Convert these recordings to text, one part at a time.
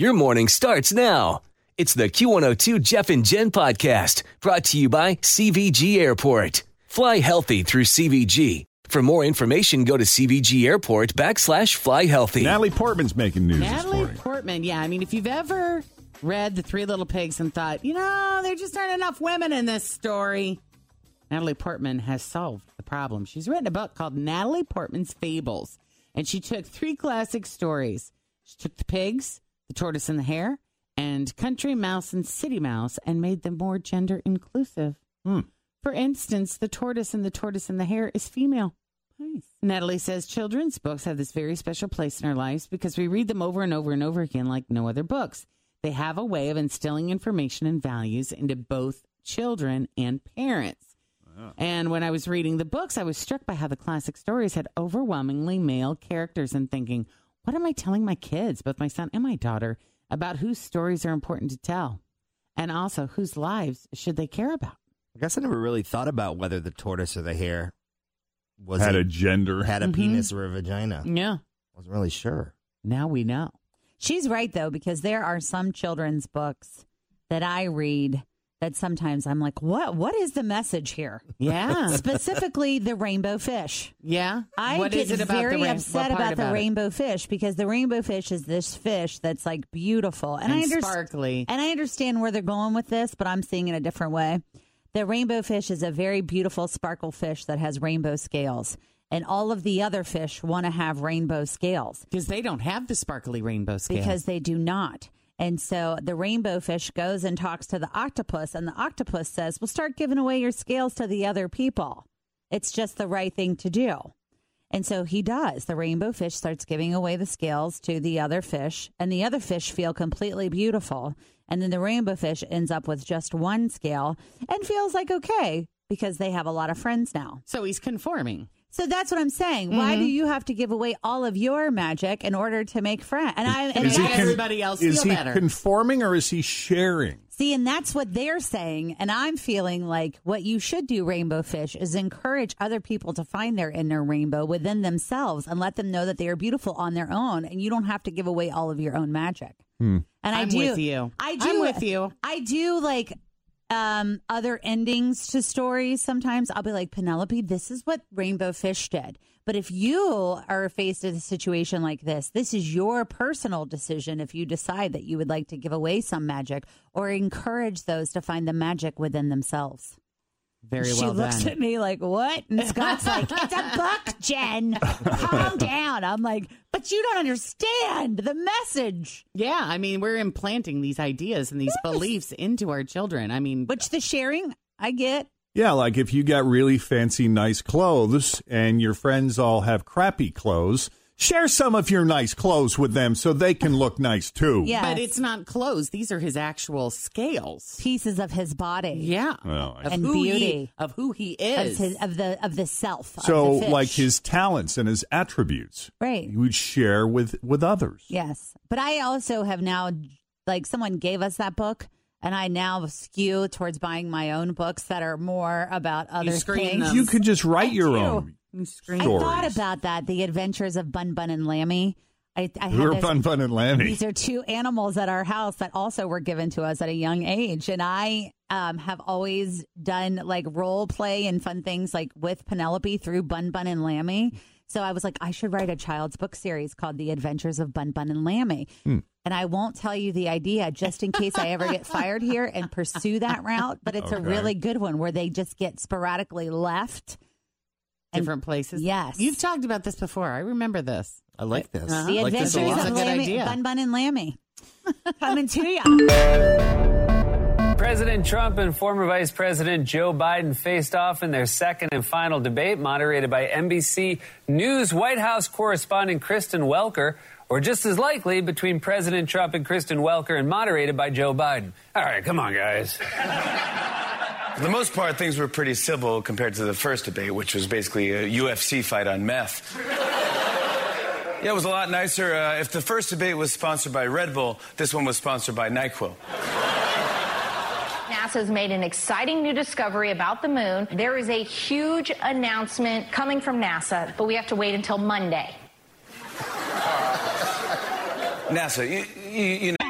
Your morning starts now. It's the Q102 Jeff and Jen podcast brought to you by CVG Airport. Fly healthy through CVG. For more information, go to CVG Airport backslash fly healthy. Natalie Portman's making news this Natalie morning. Portman, yeah. I mean, if you've ever read The Three Little Pigs and thought, you know, there just aren't enough women in this story, Natalie Portman has solved the problem. She's written a book called Natalie Portman's Fables, and she took three classic stories. She took the pigs, the tortoise and the hare, and country mouse and city mouse, and made them more gender inclusive. Hmm. For instance, the tortoise and the tortoise and the hare is female. Nice. Natalie says children's books have this very special place in our lives because we read them over and over and over again like no other books. They have a way of instilling information and values into both children and parents. And when I was reading the books, I was struck by how the classic stories had overwhelmingly male characters and thinking, what am I telling my kids, both my son and my daughter, about whose stories are important to tell? And also, whose lives should they care about? I guess I never really thought about whether the tortoise or the hare was Had a gender. had a mm-hmm. penis or a vagina. Yeah. Wasn't really sure. Now we know. She's right though because there are some children's books that I read that sometimes I'm like, what? What is the message here? Yeah. Specifically, the rainbow fish. Yeah. I What get is it about very rain- upset about the it? rainbow fish because the rainbow fish is this fish that's like beautiful, and, And I understand. sparkly. And I understand where they're going with this, but I'm seeing it a different way. The rainbow fish is a very beautiful sparkle fish that has rainbow scales, and all of the other fish want to have rainbow scales Because they don't have the sparkly rainbow scales because they do not. And so the rainbow fish goes and talks to the octopus, and the octopus says, Well, start giving away your scales to the other people. It's just the right thing to do. And so he does. The rainbow fish starts giving away the scales to the other fish, and the other fish feel completely beautiful. And then the rainbow fish ends up with just one scale and feels like okay because they have a lot of friends now. so he's conforming. So that's what I'm saying. Why Mm-hmm. do you have to give away all of your magic in order to make friends? And I and Is con- everybody else is feel he better. conforming or is he sharing? See, and that's what they're saying. And I'm feeling like what you should do, Rainbow Fish, is encourage other people to find their inner rainbow within themselves and let them know that they are beautiful on their own. And you don't have to give away all of your own magic. And I I'm do. with you. I do. I'm with you. I do like um other endings to stories sometimes. I'll be like penelope this is what rainbow fish did. But if you are faced with a situation like this this is your personal decision if you decide that you would like to give away some magic or encourage those to find the magic within themselves. Very she well She looks done. at me like what? And scott's like it's a book jen. Calm down. I'm like but you don't understand the message. Yeah, I mean, we're implanting these ideas and these beliefs into our children. I mean, which the sharing i get. Yeah, like if you got really fancy, nice clothes and your friends all have crappy clothes, share some of your nice clothes with them so they can look nice too. yeah but it's not clothes. These are his actual scales. pieces of his body Yeah. Well, of And who beauty. He, of who he of, is. his, of the of the self. of So, the fish. like his talents and his attributes, right. you would share with with others. Yes, but I also have now like someone gave us that book. And I now skew towards buying my own books that are more about other screen things. them. You could just write I your do. own. I stories. thought about that. The Adventures of Bun Bun and Lammy. I, I Who are this- Fun Fun and Lammy? These are two animals at our house that also were given to us at a young age. And I um, have always done like role play and fun things like with Penelope through Bun Bun and Lammy. So I was like, I should write a child's book series called The Adventures of Bun Bun and Lammy. Hmm. And I won't tell you the idea just in case I ever get fired here and pursue that route. But it's a really good one where they just get sporadically left. And- Different places. Yes. You've talked about this before. I remember this. I like this. Uh-huh. The I like this Adventures a It's lot. a of good Lammy, idea. Bun Bun and Lammy. Coming to you. President Trump and former Vice President Joe Biden faced off in their second and final debate, moderated by NBC News White House correspondent Kristen Welker, or just as likely between President Trump and Kristen Welker and moderated by Joe Biden. All right, come on, guys. For the most part, things were pretty civil compared to the first debate, which was basically a UFC fight on meth. yeah, it was a lot nicer. Uh, if the first debate was sponsored by Red Bull, this one was sponsored by NyQuil. NASA's made an exciting new discovery about the moon. There is a huge announcement coming from NASA, but we have to wait until Monday. NASA, you, you, you know.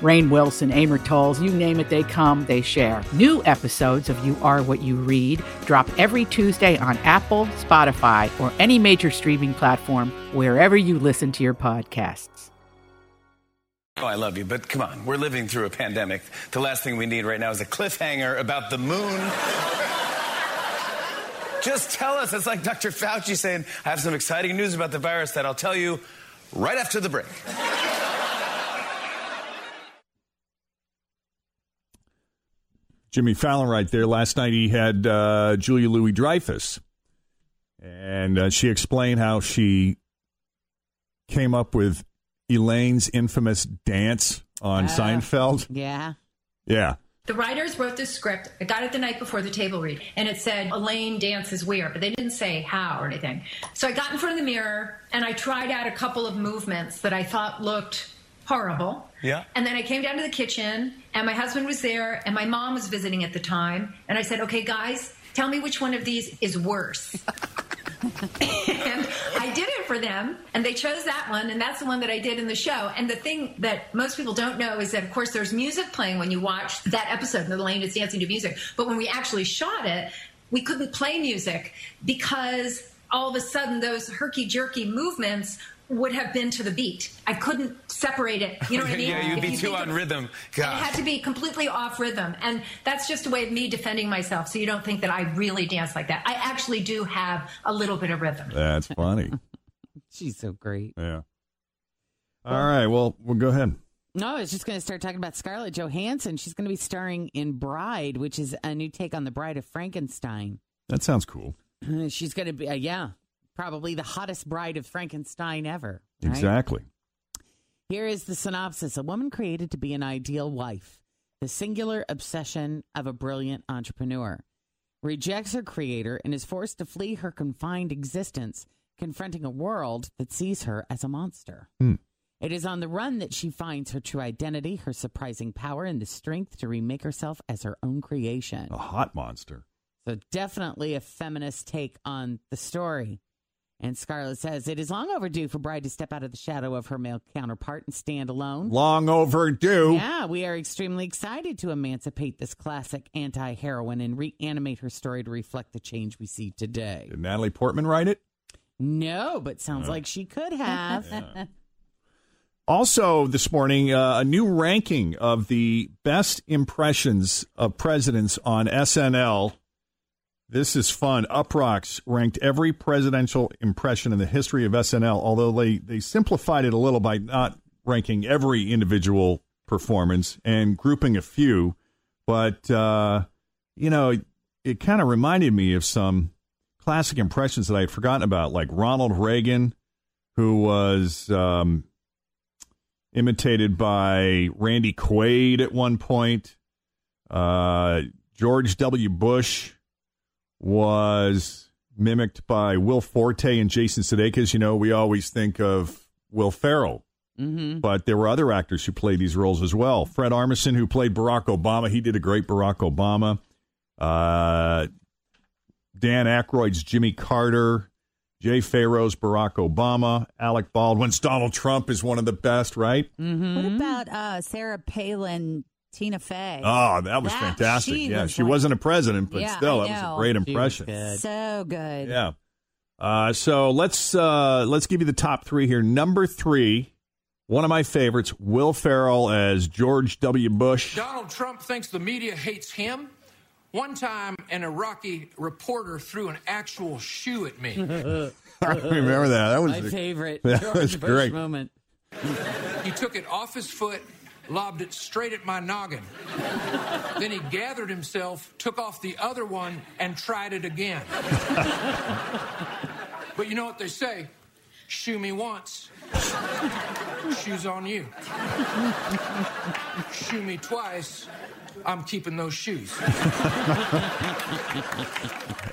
Rainn Wilson, Amor Towles, you name it, they come, they share. New episodes of You Are What You Read drop every Tuesday on Apple, Spotify, or any major streaming platform wherever you listen to your podcasts. Oh, I love you, but come on, we're living through a pandemic. The last thing we need right now is a cliffhanger about the moon. Just tell us. It's like Dr. Fauci saying, I have some exciting news about the virus that I'll tell you right after the break. Jimmy Fallon right there. Last night he had uh, Julia Louis Dreyfus, and uh, she explained how she came up with Elaine's infamous dance on Ah. Seinfeld. Yeah. Yeah. The writers wrote this script. I got it the night before the table read, and it said Elaine dances weird, but they didn't say how or anything. So I got in front of the mirror and I tried out a couple of movements that I thought looked horrible. Yeah. And then I came down to the kitchen, and my husband was there, and my mom was visiting at the time. And I said, Okay, guys, tell me which one of these is worse. and I did it for them, and they chose that one, and that's the one that I did in the show. And the thing that most people don't know is that, of course, there's music playing when you watch that episode, Elaine is Dancing to Music. But when we actually shot it, we couldn't play music because all of a sudden those herky jerky movements would have been to the beat. I couldn't separate it. You know what I mean? yeah, you'd If be you too think on of- rhythm. it had to be completely off rhythm. And that's just a way of me defending myself so you don't think that I really dance like that. I actually do have a little bit of rhythm. That's funny. She's so great. Yeah. All right. Well, we'll go ahead. No, I was just going to start talking about Scarlett Johansson. She's going to be starring in Bride, which is a new take on the Bride of Frankenstein. That sounds cool. She's going to be, uh, yeah, probably the hottest bride of Frankenstein ever. right? Exactly. Here is the synopsis A woman created to be an ideal wife, the singular obsession of a brilliant entrepreneur, rejects her creator and is forced to flee her confined existence, confronting a world that sees her as a monster. Hmm. It is on the run that she finds her true identity, her surprising power, and the strength to remake herself as her own creation. A hot monster. So definitely a feminist take on the story. And Scarlett says it is long overdue for Bride to step out of the shadow of her male counterpart and stand alone. Long overdue. Yeah, we are extremely excited to emancipate this classic anti heroine and reanimate her story to reflect the change we see today. Did Natalie Portman write it? No, but sounds like she could have. Also, this morning, uh, a new ranking of the best impressions of presidents on SNL. This is fun. Uproxx ranked every presidential impression in the history of SNL, although they, they simplified it a little by not ranking every individual performance and grouping a few. But, uh, you know, it, it kind of reminded me of some classic impressions that I had forgotten about, like Ronald Reagan, who was. Um, imitated by Randy Quaid at one point. Uh, George W. Bush was mimicked by Will Forte and Jason Sudeikis. You know, we always think of Will Ferrell, Mm-hmm. but there were other actors who played these roles as well. Fred Armisen, who played Barack Obama, he did a great Barack Obama. Uh, Dan Aykroyd's Jimmy Carter. Jay Pharoah's Barack Obama. Alec Baldwin's Donald Trump is one of the best, right? Mm-hmm. What about uh, Sarah Palin, Tina Fey? Oh, that was fantastic. she yeah, was she like- wasn't a president, but Yeah, still, I that was a great impression. good. So good. Yeah. Uh, so let's uh, let's give you the top three here. Number three, one of my favorites, Will Ferrell as George W. Bush. Donald Trump thinks the media hates him. One time, an Iraqi reporter threw an actual shoe at me. I remember that. That was My a- favorite That George was Bush great. moment. He took it off his foot, lobbed it straight at my noggin. Then he gathered himself, took off the other one, and tried it again. But you know what they say? Shoe me once, shoes on you. Shoe me twice, I'm keeping those shoes.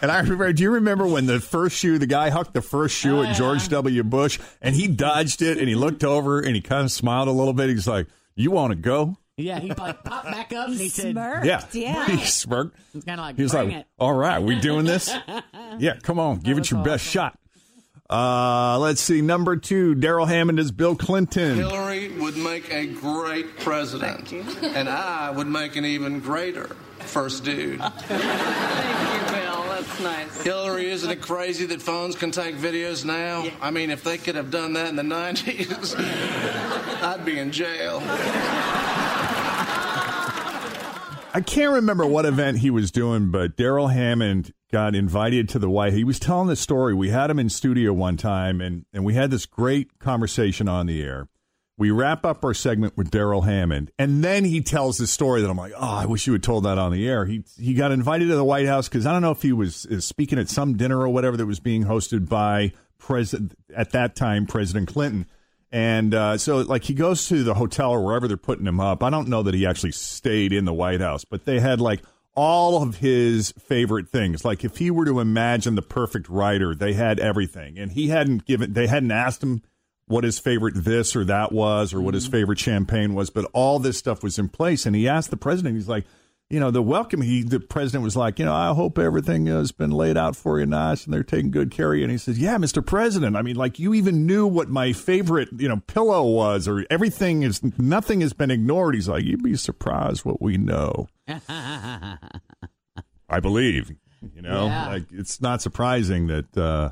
And I remember, do you remember when the first shoe, the guy hucked the first shoe Oh, at uh-huh. George W. Bush and he dodged it and he looked over and he kind of smiled a little bit. He's like, You want to go? Yeah, he like popped back up and he said, Smirked. Yeah. Yeah. he smirked. It's kind of like, He was like, it. All right, we doing this? yeah, come on, give it your best shot. Uh, let's see. Number two, Darrell Hammond is Bill Clinton. Hillary would make a great president, and I would make an even greater first dude. Thank you, Bill. That's nice. Hillary, isn't it crazy that phones can take videos now? I mean, if they could have done that in the 90s, I'd be in jail. I can't remember what event he was doing, but Darrell Hammond got invited to the White. He was telling this story. We had him in studio one time, and and we had this great conversation on the air. We wrap up our segment with Darrell Hammond, and then he tells the story that I'm like, oh, I wish you had told that on the air. He he got invited to the White House because I don't know if he was is speaking at some dinner or whatever that was being hosted by President at that time President Clinton. And uh, so, like, he goes to the hotel or wherever they're putting him up. I don't know that he actually stayed in the White House, but they had like all of his favorite things. Like, if he were to imagine the perfect writer, they had everything. And he hadn't given, they hadn't asked him what his favorite this or that was or what his favorite champagne was, but all this stuff was in place. And he asked the president, he's like, you know, the welcome, he, the president was like, you know, I hope everything has been laid out for you nice and they're taking good care of you. And he says, yeah, Mr. President, I mean, like you even knew what my favorite, you know, pillow was or everything is, nothing has been ignored. He's like, you'd be surprised what we know. I believe, you know, Yeah. like it's not surprising that, uh,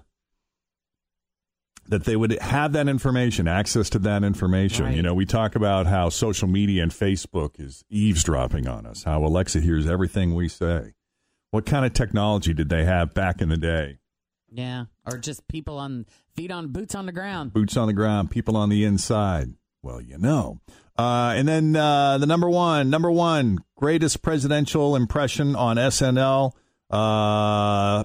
that they would have that information, access to that information. Right. You know, we talk about how social media and Facebook is eavesdropping on us, how Alexa hears everything we say. What kind of technology did they have back in the day? Yeah, or just people on feet on boots on the ground. Boots on the ground, people on the inside. Well, you know. Uh, and then uh, the number one, number one greatest presidential impression on SNL. Uh,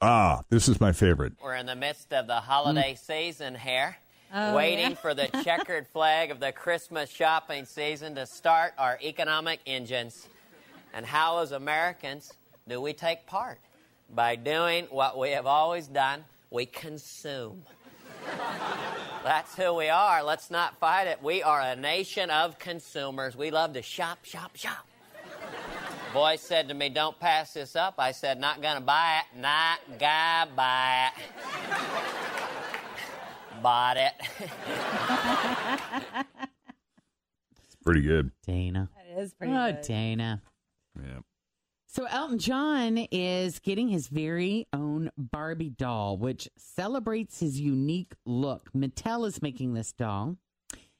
ah, this is my favorite. We're in the midst of the holiday season here, Oh, waiting yeah. for the checkered flag of the Christmas shopping season to start our economic engines. And how, as Americans, do we take part? By doing what we have always done we consume. That's who we are. Let's not fight it. We are a nation of consumers. We love to shop, shop, shop. Boy said to me, Don't pass this up. I said, Not gonna buy it. Not gonna buy it. Bought it. It's pretty good. Dana. That is pretty oh, good. Dana. Yeah. So Elton John is getting his very own Barbie doll, which celebrates his unique look. Mattel is making this doll,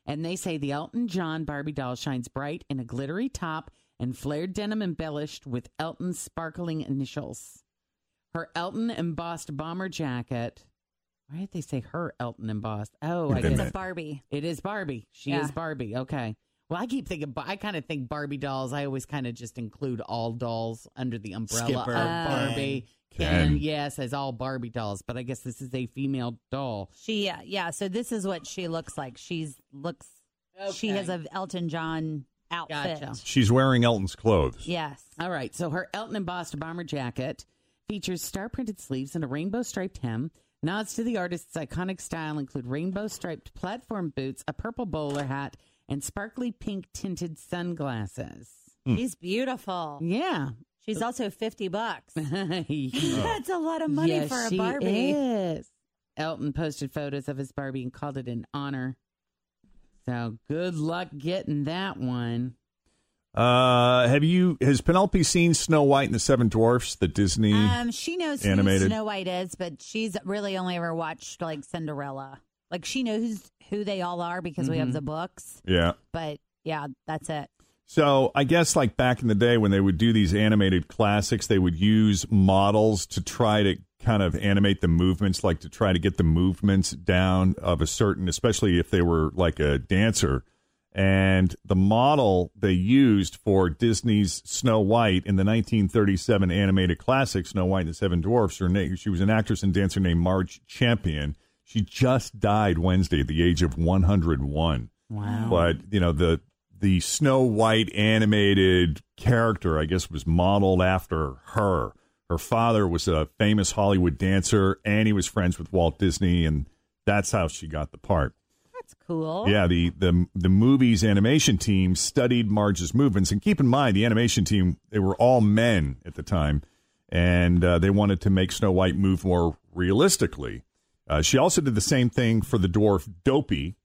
and they say the Elton John Barbie doll shines bright in a glittery top and flared denim embellished with Elton's sparkling initials. Her Elton embossed bomber jacket. Why did they say her Elton embossed? Oh, I guess meant- It's Barbie. it is Barbie. She Yeah. is Barbie. Okay. Well, I keep thinking, I kind of think Barbie dolls. I always kind of just include all dolls under the umbrella Skipper, of Barbie. Ken. Ken, yes, as all Barbie dolls. But I guess this is a female doll. She, uh, yeah. So this is what she looks like. She's looks. She has a Elton John outfit. Gotcha. She's wearing Elton's clothes. Yes. All right. So her Elton embossed bomber jacket features star printed sleeves and a rainbow striped hem. Nods to the artist's iconic style include rainbow striped platform boots, a purple bowler hat, and sparkly pink tinted sunglasses. Hmm. She's beautiful. Yeah. She's uh, also 50 bucks. Yeah. That's a lot of money Yes, for a she Barbie. is. Elton posted photos of his Barbie and called it an honor. So good luck getting that one. Uh, have you has Penelope seen Snow White and the Seven Dwarfs, the Disney? Um, she knows animated? who Snow White is, but she's really only ever watched like Cinderella. Like she knows who they all are because we have Mhm. the books. yeah. But yeah, that's it. So I guess like back in the day when they would do these animated classics, they would use models to try to kind of animate the movements, like to try to get the movements down of a certain, especially if they were like a dancer. And the model they used for Disney's Snow White in the 1937 animated classic Snow White and the Seven Dwarfs, her name, she was an actress and dancer named Marge Champion. She just died Wednesday at the age of 101. Wow. But you know the the Snow White animated character, I guess, was modeled after her. Her father was a famous Hollywood dancer, and he was friends with Walt Disney, and that's how she got the part. That's cool. Yeah, the the the movie's animation team studied Marge's movements, and keep in mind the animation team they were all men at the time, and uh, they wanted to make Snow White move more realistically. Uh, she also did the same thing for the dwarf Dopey,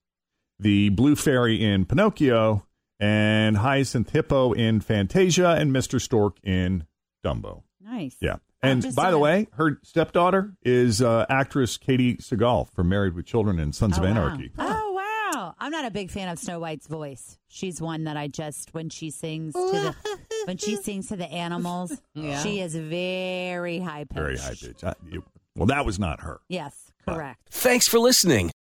the blue fairy in Pinocchio, and Hyacinth Hippo in Fantasia, and Mister Stork in Dumbo. Nice. Yeah. And just by the saying. way, her stepdaughter is uh, actress Katey Sagal from Married with Children and Sons of Oh, wow. Anarchy. Oh wow! I'm not a big fan of Snow White's voice. She's one that I just when she sings to the when she sings to the animals, Yeah. she is very high pitched. Very high pitch. Uh, well, that was not her. Yes, correct. Thanks for listening